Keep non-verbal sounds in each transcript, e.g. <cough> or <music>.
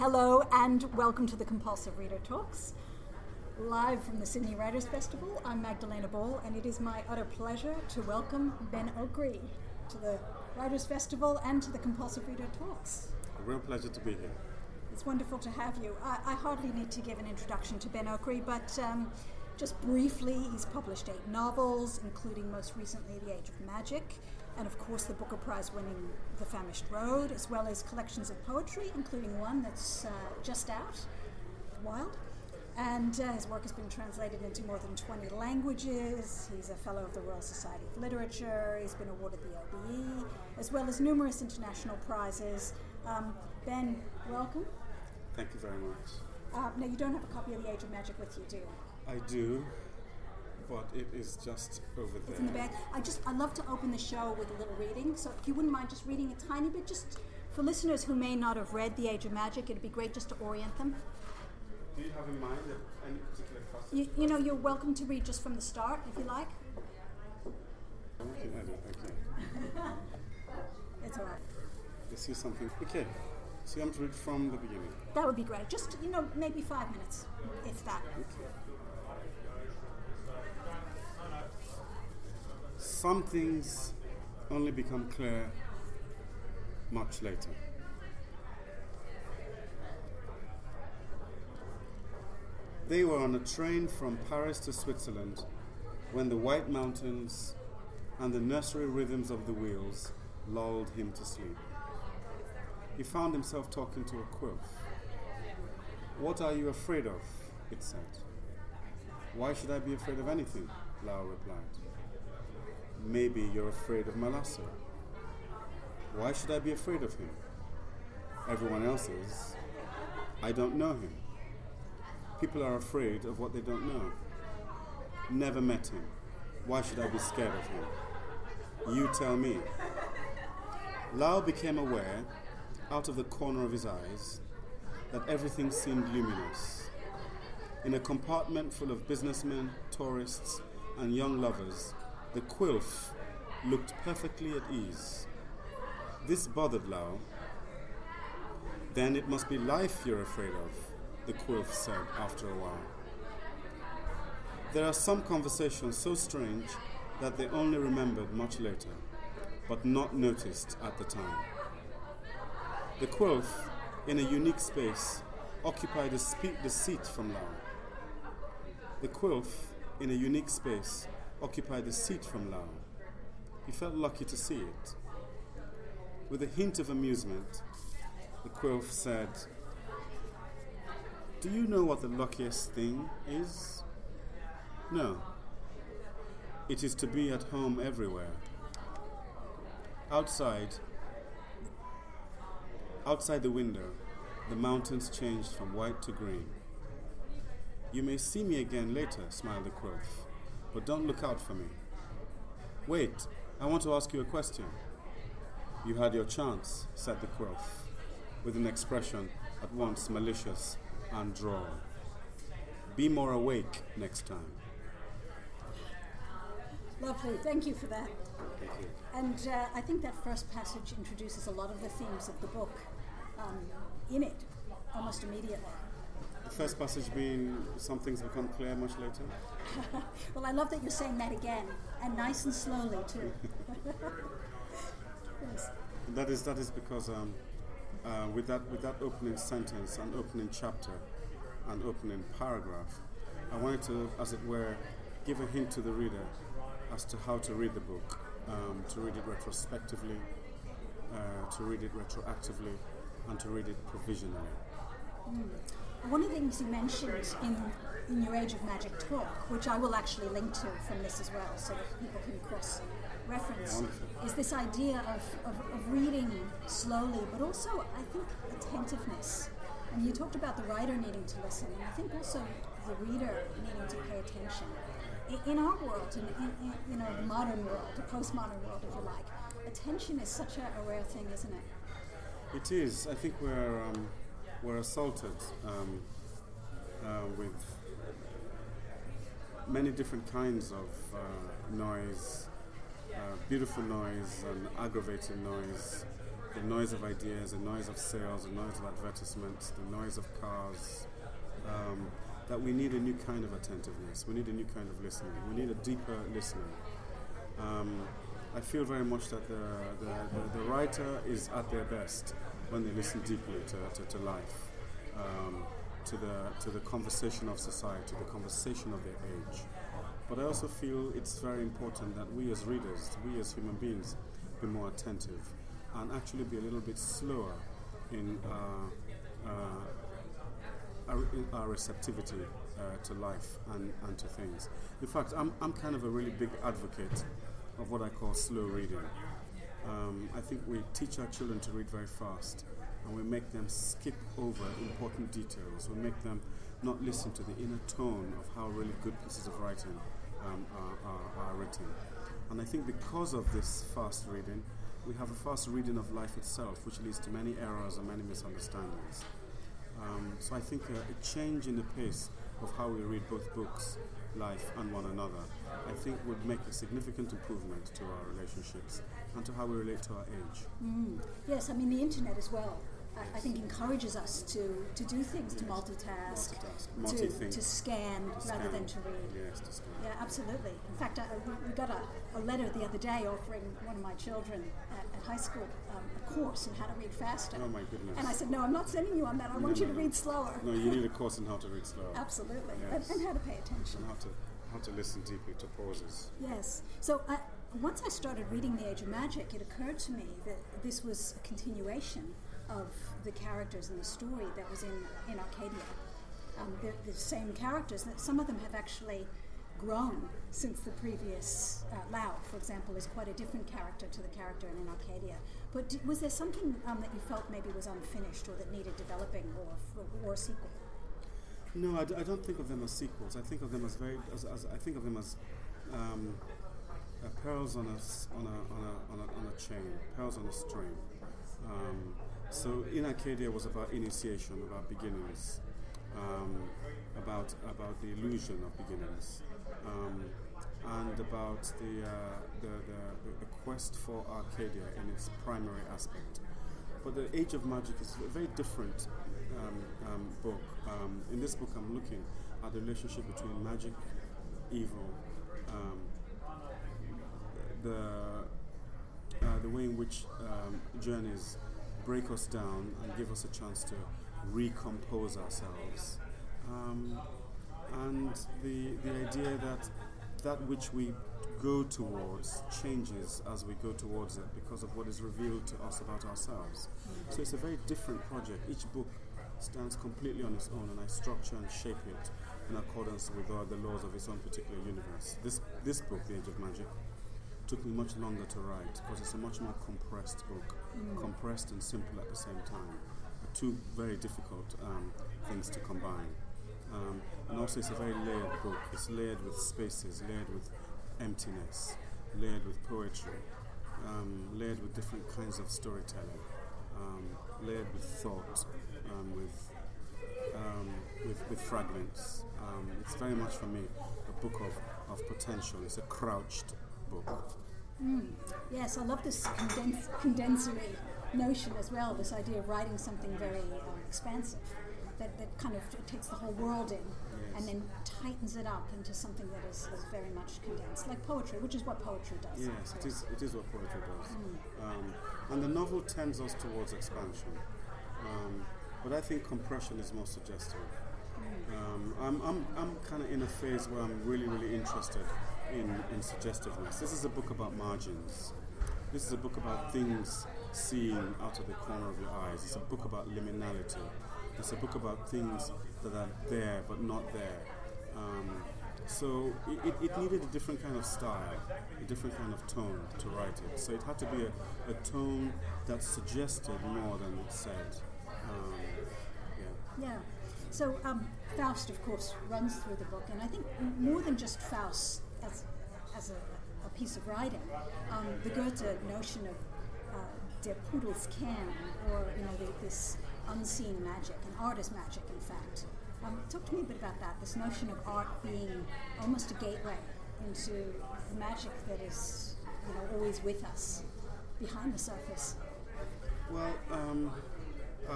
Hello and welcome to the Compulsive Reader Talks. Live from the Sydney Writers Festival, I'm Magdalena Ball, and it is my utter pleasure to welcome Ben Okri to the Writers Festival and to the Compulsive Reader Talks. A real pleasure to be here. It's wonderful to have you. I, I hardly need to give an introduction to Ben Okri, but um, just briefly, he's published eight novels, including most recently The Age of Magic, and of course the Booker Prize winning The Famished Road, as well as collections of poetry, including one that's uh, just out, Wild. And uh, his work has been translated into more than 20 languages. He's a Fellow of the Royal Society of Literature. He's been awarded the OBE, as well as numerous international prizes. Um, ben, welcome. Thank you very much. Uh, now, you don't have a copy of The Age of Magic with you, do you? I do, but it is just over there. It's in the bag. I just I love to open the show with a little reading. So if you wouldn't mind just reading a tiny bit, just for listeners who may not have read The Age of Magic, it'd be great just to orient them. Do you have in mind any particular passage? You, you know, you're welcome to read just from the start if you like. Okay. Okay. <laughs> It's all right. Let's see something. Okay. So I'm to read from the beginning. That would be great. Just you know, maybe five minutes, if that. Okay. Some things only become clear much later. They were on a train from Paris to Switzerland when the white mountains and the nursery rhythms of the wheels lulled him to sleep. He found himself talking to a quilf. What are you afraid of? it said. Why should I be afraid of anything? Lao replied. Maybe you're afraid of Malasso. Why should I be afraid of him? Everyone else is. I don't know him. People are afraid of what they don't know. Never met him. Why should I be scared of him? You tell me. Lao became aware, out of the corner of his eyes, that everything seemed luminous. In a compartment full of businessmen, tourists, and young lovers, the quilf looked perfectly at ease. This bothered Lao. Then it must be life you're afraid of, the quilf said after a while. There are some conversations so strange that they only remembered much later, but not noticed at the time. The quilf, in a unique space, occupied a spe- the seat from Lao. The quilf, in a unique space, occupied the seat from Lao. He felt lucky to see it. With a hint of amusement, the quilf said, Do you know what the luckiest thing is? No. It is to be at home everywhere. Outside, outside the window, the mountains changed from white to green. You may see me again later, smiled the quilf, but don't look out for me. Wait, I want to ask you a question. You had your chance, said the quilf, with an expression at once malicious and droll. Be more awake next time. Lovely. Thank you for that. Thank you. And uh, I think that first passage introduces a lot of the themes of the book um, in it almost immediately. The first passage being some things become clear much later. <laughs> well, I love that you're saying that again, and nice and slowly too. <laughs> yes. That is that is because um, uh, with that with that opening sentence an opening chapter an opening paragraph, I wanted to, as it were, give a hint to the reader as to how to read the book, um, to read it retrospectively, uh, to read it retroactively, and to read it provisionally. One of the things you mentioned in, in your Age of Magic talk, which I will actually link to from this as well, so that people can cross reference, Wonderful. is this idea of, of, of reading slowly, but also, I think, attentiveness. And you talked about the writer needing to listen, and I think also the reader needing to pay attention. In, in our world, in, in, in you know the modern world, the postmodern world, if you like, attention is such a, a rare thing, isn't it? It is. I think we're um, we're assaulted um, uh, with many different kinds of uh, noise, uh, beautiful noise and aggravating noise, the noise of ideas, the noise of sales, the noise of advertisements, the noise of cars, um, that we need a new kind of attentiveness. We need a new kind of listening. We need a deeper listening. Um, I feel very much that the, the, the, the, writer is at their best when they listen deeply to, to, to life, um, to, the, to the conversation of society, the conversation of their age. But I also feel it's very important that we as readers, we as human beings, be more attentive and actually be a little bit slower in uh, uh, our, our, receptivity uh, to life and, and to things. In fact, I'm, I'm kind of a really big advocate of what I call slow reading. Um, I think we teach our children to read very fast and we make them skip over important details. We make them not listen to the inner tone of how really good pieces of writing um, are, are, are written. And I think because of this fast reading, we have a fast reading of life itself, which leads to many errors and many misunderstandings. Um, so I think a, a, change in the pace of how we read both books, life, and one another, I think would make a significant improvement to our relationships and to how we relate to our age. Mm. Yes, I mean the internet as well. I, I think encourages us to, to do things, yes. to multitask, multitask. To, to, scan to rather scan. than to read. Yes, to scan. Yeah, absolutely. In fact, I, we got a, a letter the other day offering one of my children at, at high school um, a course in how to read faster. Oh my goodness. And I said, no, I'm not sending you on that. I no, want no, you to no. read slower. No, you need a <laughs> course in how to read slower. Absolutely. Yes. And, and, how to pay attention. And how to, how to listen deeply to pauses. Yes. So I, once I started reading The Age of Magic, it occurred to me that this was a continuation of the characters and the story that was in, in Arcadia. Um, they're the same characters. Some of them have actually grown since the previous. Uh, Lao, for example, is quite a different character to the character in Arcadia. But d- was there something um, that you felt maybe was unfinished or that needed developing or, or a sequel? No, I d- I don't think of them as sequels. I think of them as very. As, as I think of them as um, uh, pearls on a, on, a, on, a, on, a, on a chain, pearls on a string. Um, so in Arcadia was about initiation, about beginnings, um, about about the illusion of beginnings, um, and about the, uh, the, the, the quest for Arcadia in its primary aspect. But the Age of Magic is very different um, um book. Um, in this book, I'm looking at the relationship between magic, evil, um, the uh, the way in which journeys break us down and give us a chance to recompose ourselves. Um, and the, the idea that that which we go towards changes as we go towards it because of what is revealed to us about ourselves. So it's a very different project. Each book stands completely on its own, and I structure and shape it in accordance with uh, the laws of its own particular universe. This, this book, The Age of Magic, took me much longer to write because it's a much more compressed book, mm. compressed and simple at the same time. Two very difficult um, things to combine. Um, and also, it's a very layered book. It's layered with spaces, layered with emptiness, layered with poetry, um, layered with different kinds of storytelling, um, layered with thought, um, with, um, with, with fragments. it's very much for me a book of, of potential. It's a crouched book. Mm. Yes, I love this condens- condensory notion as well, this idea of writing something very um, expansive that, that kind of takes the whole world in yes. and then tightens it up into something that is, is, very much condensed, like poetry, which is what poetry does. Yes, it is, it is what poetry does. Mm. Um, and the novel tends us towards expansion. Um, but I think compression is more suggestive. Um, I'm, I'm, I'm kind of in a phase where I'm really, really interested in, in suggestiveness. This is a book about margins. This is a book about things seen out of the corner of your eyes. It's a book about liminality. It's a book about things that are there but not there. Um, so it, it, needed a different kind of style, a different kind of tone to write it. So it had to be a, a tone that suggested more than it said. Yeah. So um, Faust, of course, runs through the book, and I think more than just Faust as, as a, a piece of writing. Um, the Goethe notion of uh, der Pudels Kern, or you know, the, this unseen magic, and art is magic, in fact. Um, talk to me a bit about that. This notion of art being almost a gateway into the magic that is, you know, always with us, behind the surface. Well, um, uh,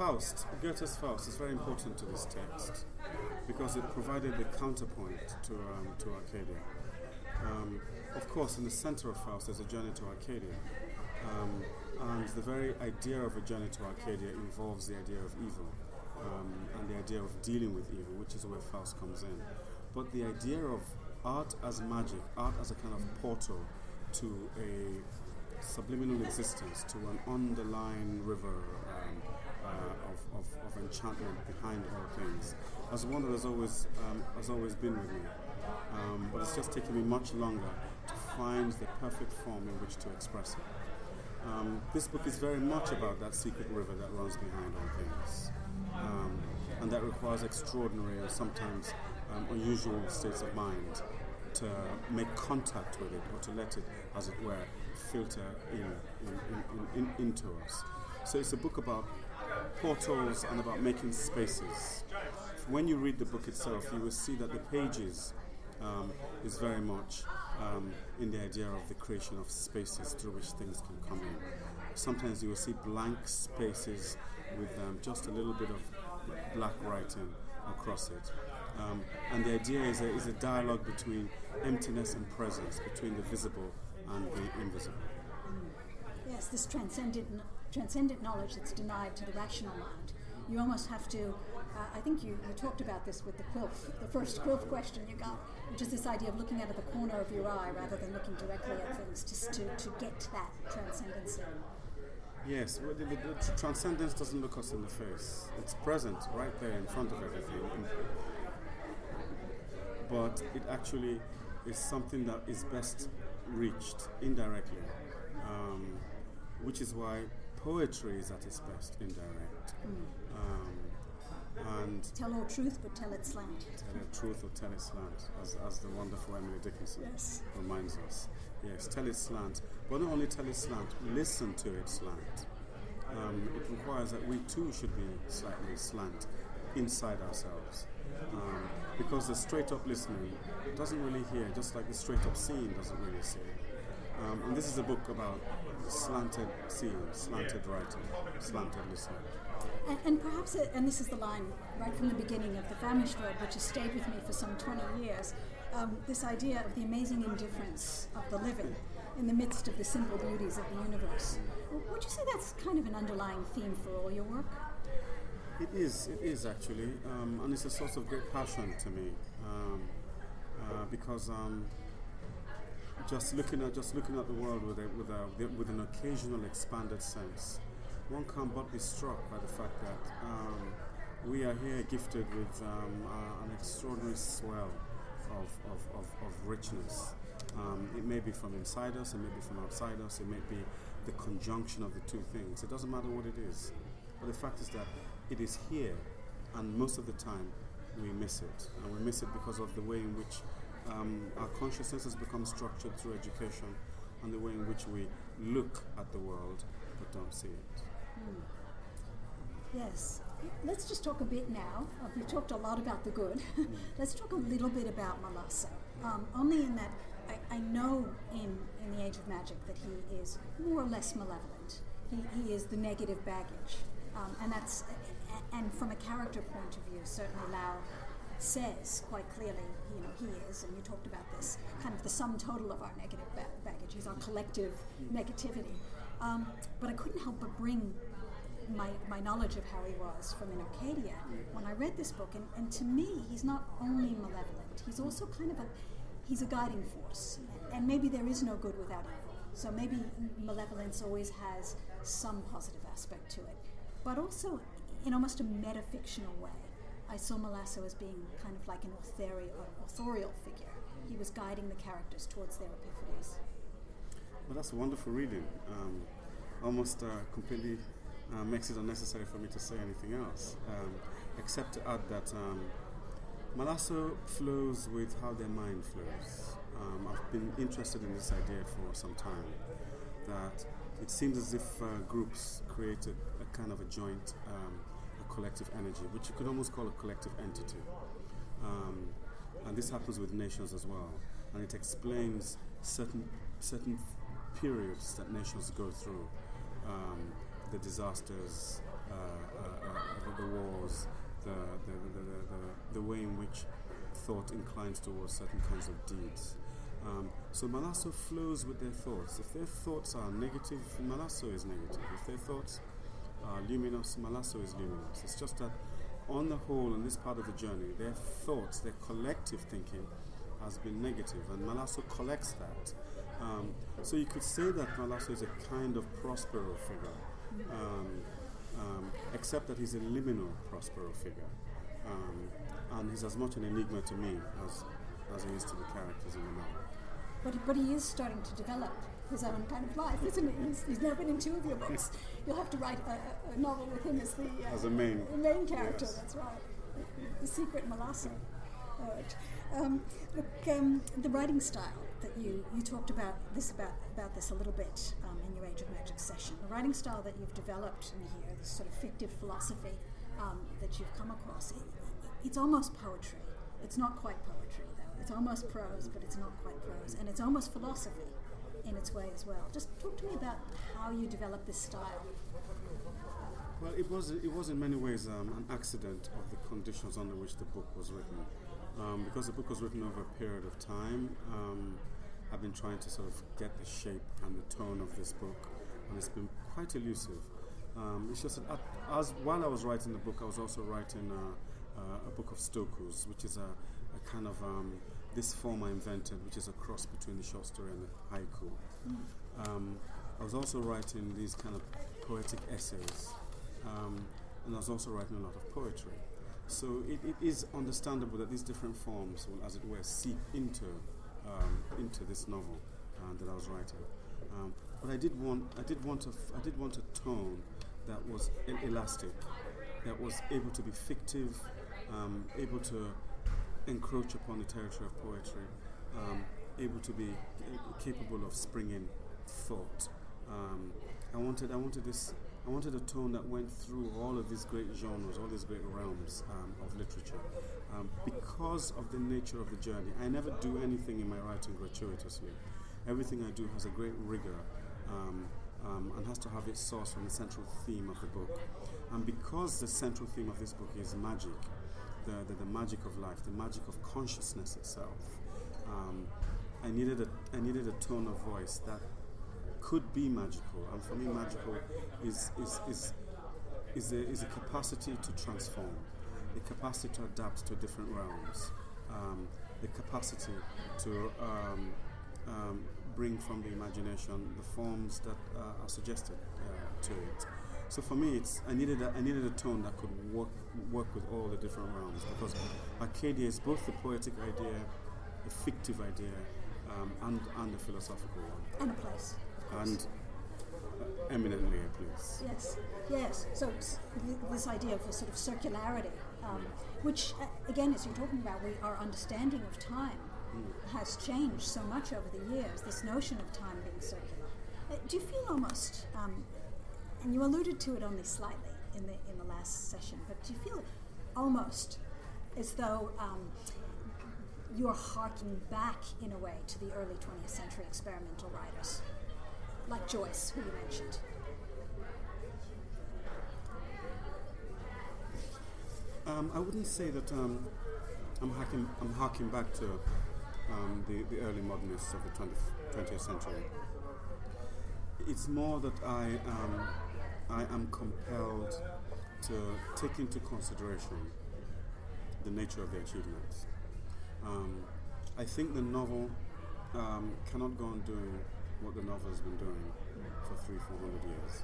Faust, Goethe's Faust, is very important to this text because it provided the counterpoint to, um, to Arcadia. Um, of course, in the center of Faust, there's a journey to Arcadia. Um, and the very idea of a journey to Arcadia involves the idea of evil um, and the idea of dealing with evil, which is where Faust comes in. But the idea of art as magic, art as a kind of portal to a subliminal existence, to an underlying river uh, of, of, of, enchantment behind all things, as one that has always, um, has always been with me. Um, but it's just taken me much longer to find the perfect form in which to express it. Um, this book is very much about that secret river that runs behind all things. Um, and that requires extraordinary and sometimes um, unusual states of mind to make contact with it or to let it, as it were, filter in, in, in, in, into us. So it's a book about portals and about making spaces. When you read the book itself, you will see that the pages um, is very much um, in the idea of the creation of spaces through which things can come in. Sometimes you will see blank spaces with um, just a little bit of black writing across it. Um, and the idea is a, is a dialogue between emptiness and presence, between the visible and the invisible. Yes, this transcendent, transcendent knowledge that's denied to the rational mind. You almost have to, uh, I think you, you talked about this with the Quilf, the first Quilf question you got, which is this idea of looking out of the corner of your eye rather than looking directly at things, just to, to get to that transcendence. Yes, well, the, the, the, transcendence doesn't look us in the face. It's present right there in front of everything. But it actually is something that is best reached indirectly, um, which is why poetry is at its best indirect. Mm. Um, and tell all truth, but tell it slant. Tell it truth or tell it slant, as, as the wonderful Emily Dickinson yes. reminds us. Yes, tell it slant. But not only tell it slant, listen to it slant. Um, it requires that we too should be slightly slant inside ourselves. Um, because the straight up listening doesn't really hear, just like the straight up seeing doesn't really see. Um, and this is a book about slanted seeing, slanted writing, slanted listening. And, and perhaps, it, and this is the line right from the beginning of The Famished Road, which has stayed with me for some 20 years um, this idea of the amazing indifference of the living in the midst of the simple beauties of the universe. Would you say that's kind of an underlying theme for all your work? It is, it is actually, um, and it's a source of great passion to me um, uh, because um, just looking at just looking at the world with a, with a, with an occasional expanded sense, one can't but be struck by the fact that um, we are here gifted with um, uh, an extraordinary swell of, of, of, of richness. Um, it may be from inside us, it may be from outside us, it may be the conjunction of the two things. It doesn't matter what it is. But the fact is that it is here, and most of the time we miss it. And we miss it because of the way in which um, our consciousness has become structured through education and the way in which we look at the world but don't see it. Mm. Yes. Let's just talk a bit now. Uh, we've talked a lot about the good. <laughs> Let's talk a little bit about Malasso. Um, only in that I, I, know in, in the Age of Magic that he is more or less malevolent. He, he is the negative baggage. Um, and that's and from a character point of view, certainly Lao says quite clearly, you know, he is, and you talked about this, kind of the sum total of our negative ba- baggage. He's our collective negativity. Um, but I couldn't help but bring my, my knowledge of how he was from in Arcadia when I read this book. And, and to me, he's not only malevolent, he's also kind of a, he's a guiding force. And maybe there is no good without evil. So maybe malevolence always has some positive aspect to it. But also, in almost a metafictional way, I saw Malasso as being kind of like an authorial, authorial figure. He was guiding the characters towards their epiphanies. Well, that's a wonderful reading. Um, almost uh, completely uh, makes it unnecessary for me to say anything else, um, except to add that um, Malasso flows with how their mind flows. Um, I've been interested in this idea for some time, that it seems as if uh, groups create a, a, kind of a joint, um, collective energy, which you could almost call a collective entity. Um, and this happens with nations as well. And it explains certain, certain periods that nations go through um, the disasters, uh, uh, uh, the wars, the, the, the, the, the, way in which thought inclines towards certain kinds of deeds. Um, so Malasso flows with their thoughts. If their thoughts are negative, Malasso is negative. If their thoughts are luminous, Malasso is luminous. It's just that on the whole, in this part of the journey, their thoughts, their collective thinking has been negative, and Malasso collects that. Um, so you could say that Malasso is a kind of Prospero figure, um, um, except that he's a liminal Prospero figure. Um, and he's as much an enigma to me as, as he is to the characters in the novel. But, but he is starting to develop his own kind of life, isn't he? He's, he's now been in two of your books. You'll have to write a, a novel with him as the uh, as a main main character. Yes. That's right, the, the secret Malasso. Right. Um, look, um, the writing style that you you talked about this about about this a little bit um, in your Age of Magic session. The writing style that you've developed in here, this sort of fictive philosophy um, that you've come across, it, it's almost poetry. It's not quite poetry though. It's almost prose, but it's not quite prose, and it's almost philosophy in its way as well. Just talk to me about how you developed this style. Well, it was it was in many ways um, an accident of the conditions under which the book was written, um, because the book was written over a period of time. Um, I've been trying to sort of get the shape and the tone of this book, and it's been quite elusive. Um, it's just that as while I was writing the book, I was also writing uh, uh, a book of stokus, which is a, a kind of um, this form I invented, which is a cross between the short story and the haiku. Mm. Um, I was also writing these kind of poetic essays, um, and I was also writing a lot of poetry. So it, it is understandable that these different forms will, as it were, seep into um, into this novel uh, that I was writing. Um, but I did want I did want a I did want a tone that was elastic, that was able to be fictive, um, able to encroach upon the territory of poetry, um, able to be capable of springing thought. Um, I wanted, I wanted this, I wanted a tone that went through all of these great genres, all these great realms um, of literature, um, because of the nature of the journey. I never do anything in my writing gratuitously. Everything I do has a great rigor. Um, um, and has to have its source from the central theme of the book. And because the central theme of this book is magic, the, the, the, magic of life, the magic of consciousness itself. Um, I needed a I needed a tone of voice that could be magical, and for me, magical is is is is a, is a capacity to transform, the capacity to adapt to different realms, um, the capacity to um, um bring from the imagination the forms that uh, are suggested uh, to it. So for me, it's I needed a, I needed a tone that could work work with all the different realms because Arcadia is both the poetic idea, the fictive idea, um, and and the philosophical one. And a place. And uh, eminently a place. Yes, yes. So th- this idea of a sort of circularity, um, which uh, again, as you're talking about, we our understanding of time mm. has changed so much over the years. This notion of time being circular. Uh, do you feel almost um, and you alluded to it only slightly in the in the last session, but do you feel almost as though um, you're harking back in a way to the early 20th century experimental writers, like Joyce, who you mentioned? Um, I wouldn't say that um, I'm harking I'm harking back to um, the, the early modernists of the 20th, 20th century. It's more that I um, I am compelled to take into consideration the nature of the achievements. Um, I think the novel um, cannot go on doing what the novel has been doing for three, four hundred years,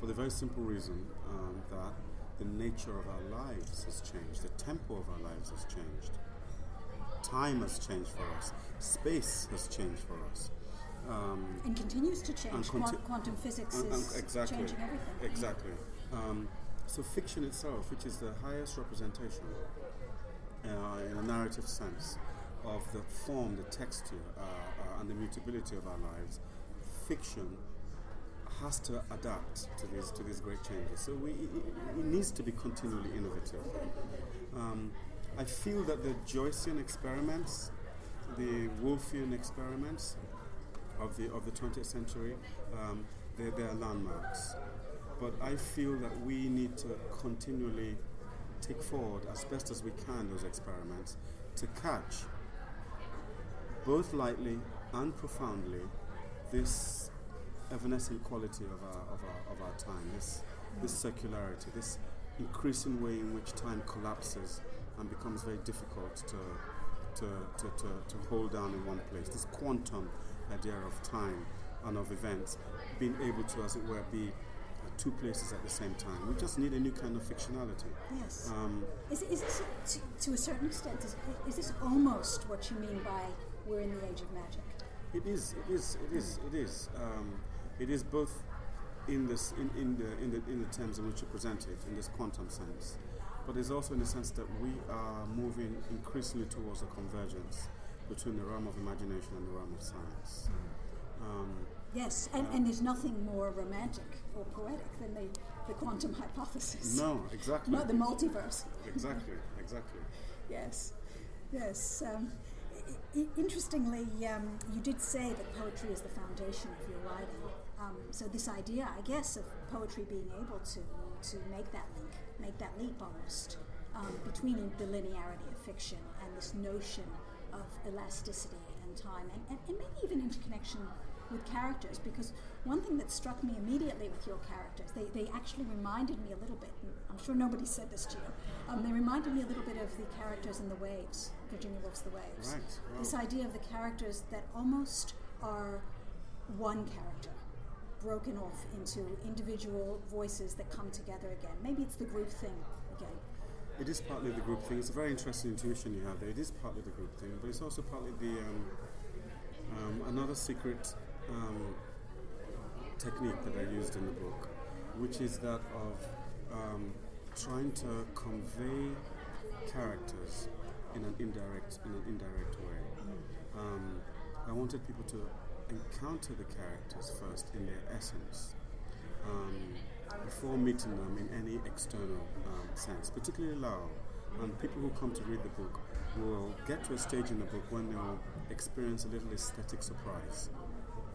for the very simple reason um, that the nature of our lives has changed, the tempo of our lives has changed, time has changed for us, space has changed for us. Um, and continues to change. Conti- quantum physics and, and is exactly, changing everything. Exactly. Um, so fiction itself, which is the highest representation uh, in a narrative sense of the form, the texture, uh, uh, and the mutability of our lives, fiction has to adapt to these to these great changes. So we, it, it needs to be continually innovative. Um, I feel that the Joycean experiments, the Woolfian experiments, of the of the 20th century. Um, They're, they're landmarks. But I feel that we need to continually take forward as best as we can those experiments to catch both lightly and profoundly this evanescent quality of our, of our, of our time, this, this circularity, this increasing way in which time collapses and becomes very difficult to, to, to, to, to hold down in one place. This quantum idea of time and of events being able to, as it were, be at two places at the same time. We just need a new kind of fictionality. Yes. Um, Is, is this, to, to a certain extent, is, is this almost what you mean by we're in the age of magic? It is. It is. It is. It is. Um, it is both in this in, in the in the in the terms in which you present it in this quantum sense, but it's also in the sense that we are moving increasingly towards a convergence between the realm of imagination and the realm of science. Um, Yes, and, and there's nothing more romantic or poetic than the, the quantum hypothesis. no, exactly. Not the multiverse. exactly. Exactly. Yes, yes. Um, I- interestingly, um, you did say that poetry is the foundation of your writing. Um, so this idea, I guess, of poetry being able to to make that link, make that leap almost um, between the linearity of fiction and this notion of elasticity and time, and, and, and maybe even interconnection with characters. Because one thing that struck me immediately with your characters, they, they actually reminded me a little bit. I'm sure nobody said this to you. Um, they reminded me a little bit of the characters in The Waves, Virginia Woolf's The Waves. Right. Wow. This idea of the characters that almost are one character, broken off into individual voices that come together again. Maybe it's the group thing again. It is partly the group thing. It's a very interesting intuition you have there. It is partly the group thing, but it's also partly the um, um, another secret um, technique that I used in the book, which is that of um, trying to convey characters in an indirect in an indirect way. Um, I wanted people to encounter the characters first in their essence um, before meeting them in any external um, sense, particularly Lao. And people who come to read the book will get to a stage in the book when they'll experience a little aesthetic surprise.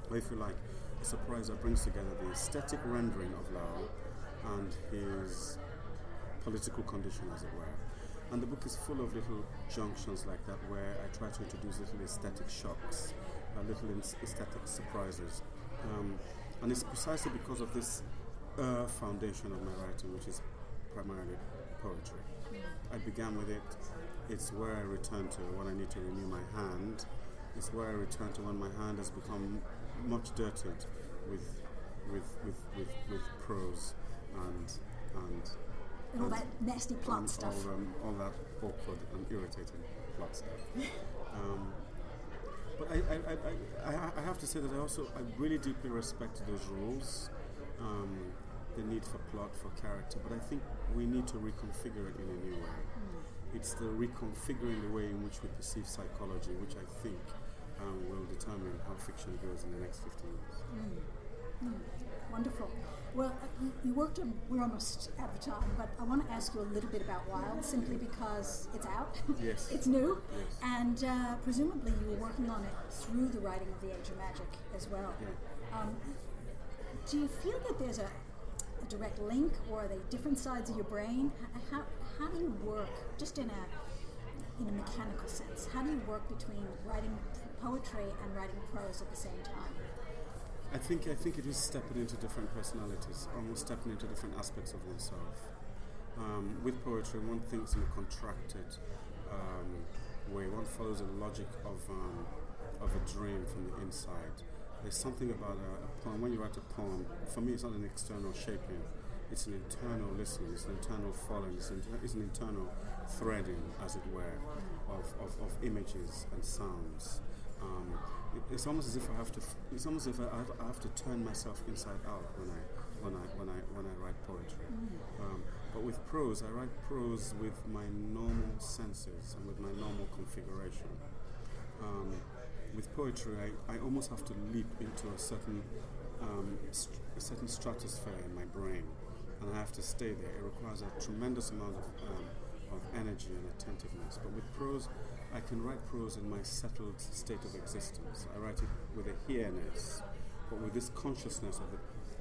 Or if you like, a surprise that brings together the aesthetic rendering of Lao and his political condition, as it were. And the book is full of little junctions like that where I try to introduce little aesthetic shocks, uh, little aesthetic surprises. Um, and it's precisely because of this uh, foundation of my writing, which is primarily poetry. I began with it. It's where I return to when I need to renew my hand. It's where I return to when my hand has become much dirtied with, with, with, with, with prose and, and And all and- that nasty plot and stuff. All, um, all that awkward and irritating plot stuff. <laughs> um, but I, I, I, I, I- I have to say that I also I really deeply respect those rules, um, the need for plot, for character. But I think we need to reconfigure it in a new way. It's the reconfiguring the way in which we perceive psychology, which I think um, will determine how fiction goes in the next 15 years. Wonderful. Well, uh, you, you worked on, we're almost at the time, but I want to ask you a little bit about Wild simply because it's out. Yes. <laughs> it's new. Yes. And uh, presumably you were working on it through the writing of The Age of Magic as well. Yeah. Um, do you feel that there's a, a direct link or are they different sides of your brain? How, how do you work, just in a, in a mechanical sense, how do you work between writing poetry and writing prose at the same time? I think I think it is stepping into different personalities, almost stepping into different aspects of oneself. Um, with poetry, one thinks in a contracted um, way. One follows the logic of um, of a dream from the inside. There's something about a, a poem. When you write a poem, for me, it's not an external shaping. It's an internal listening. It's an internal following. It's an, it's an internal threading, as it were, of, of, of images and sounds. Um, it, it's almost as if I have to. It's almost as if I have, I have to turn myself inside out when I when I when I when I write poetry. Um, but with prose, I write prose with my normal senses and with my normal configuration. Um, with poetry, I, I almost have to leap into a certain um, st- a certain stratosphere in my brain, and I have to stay there. It requires a tremendous amount of um, of energy and attentiveness. But with prose, I can write prose in my settled state of existence. I write it with a here-ness, but with this consciousness of the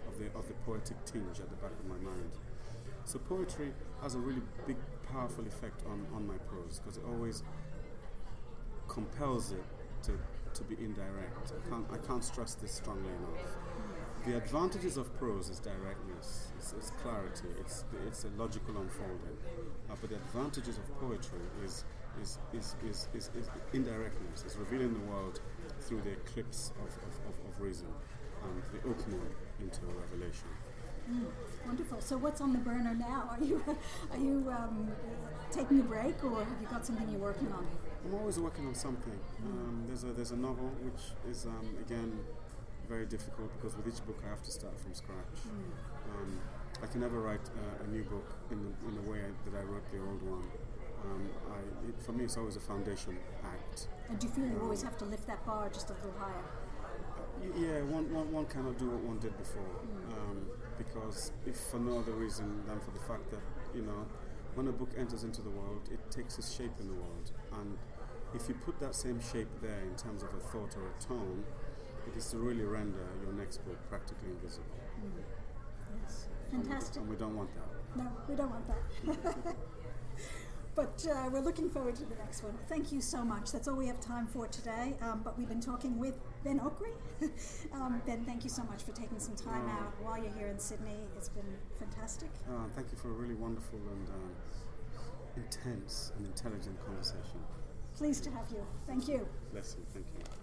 of the of the poetic tinge at the back of my mind. So poetry has a really big, powerful effect on, on my prose because it always compels it to, to be indirect. I can't, I can't stress this strongly enough. The advantages of prose is directness, it's, it's clarity, it's, it's a logical unfolding. Uh, but the advantages of poetry is, is, is, is, is, is indirectness, it's revealing the world through the eclipse of, of, of, of reason and the opening into a revelation. Mm, wonderful. So, what's on the burner now? Are you <laughs> are you um, taking a break, or have you got something you're working on? I'm always working on something. Um, there's a there's a novel which is um, again very difficult because with each book I have to start from scratch. Mm. Um, I can never write uh, a new book in the, in the way that I wrote the old one. Um, I, it, for me, it's always a foundation act. And do you feel you always have to lift that bar just a little higher? Yeah, one, one, one cannot do what one did before. Mm. Um, because if for no other reason than for the fact that, you know, when a book enters into the world, it takes its shape in the world. And if you put that same shape there in terms of a thought or a tone, it is to really render your next book practically invisible. Mm. Yes. Fantastic. And we, don't, and we don't want that. No, we don't want that. <laughs> but uh, we're looking forward to the next one. Thank you so much. That's all we have time for today. Um, but we've been talking with Ben Okri. <laughs> um, ben, thank you so much for taking some time oh. out while you're here in Sydney. It's been fantastic. Uh, thank you for a really wonderful and uh, intense and intelligent conversation. Pleased to have you. Thank you. Bless you. Thank you.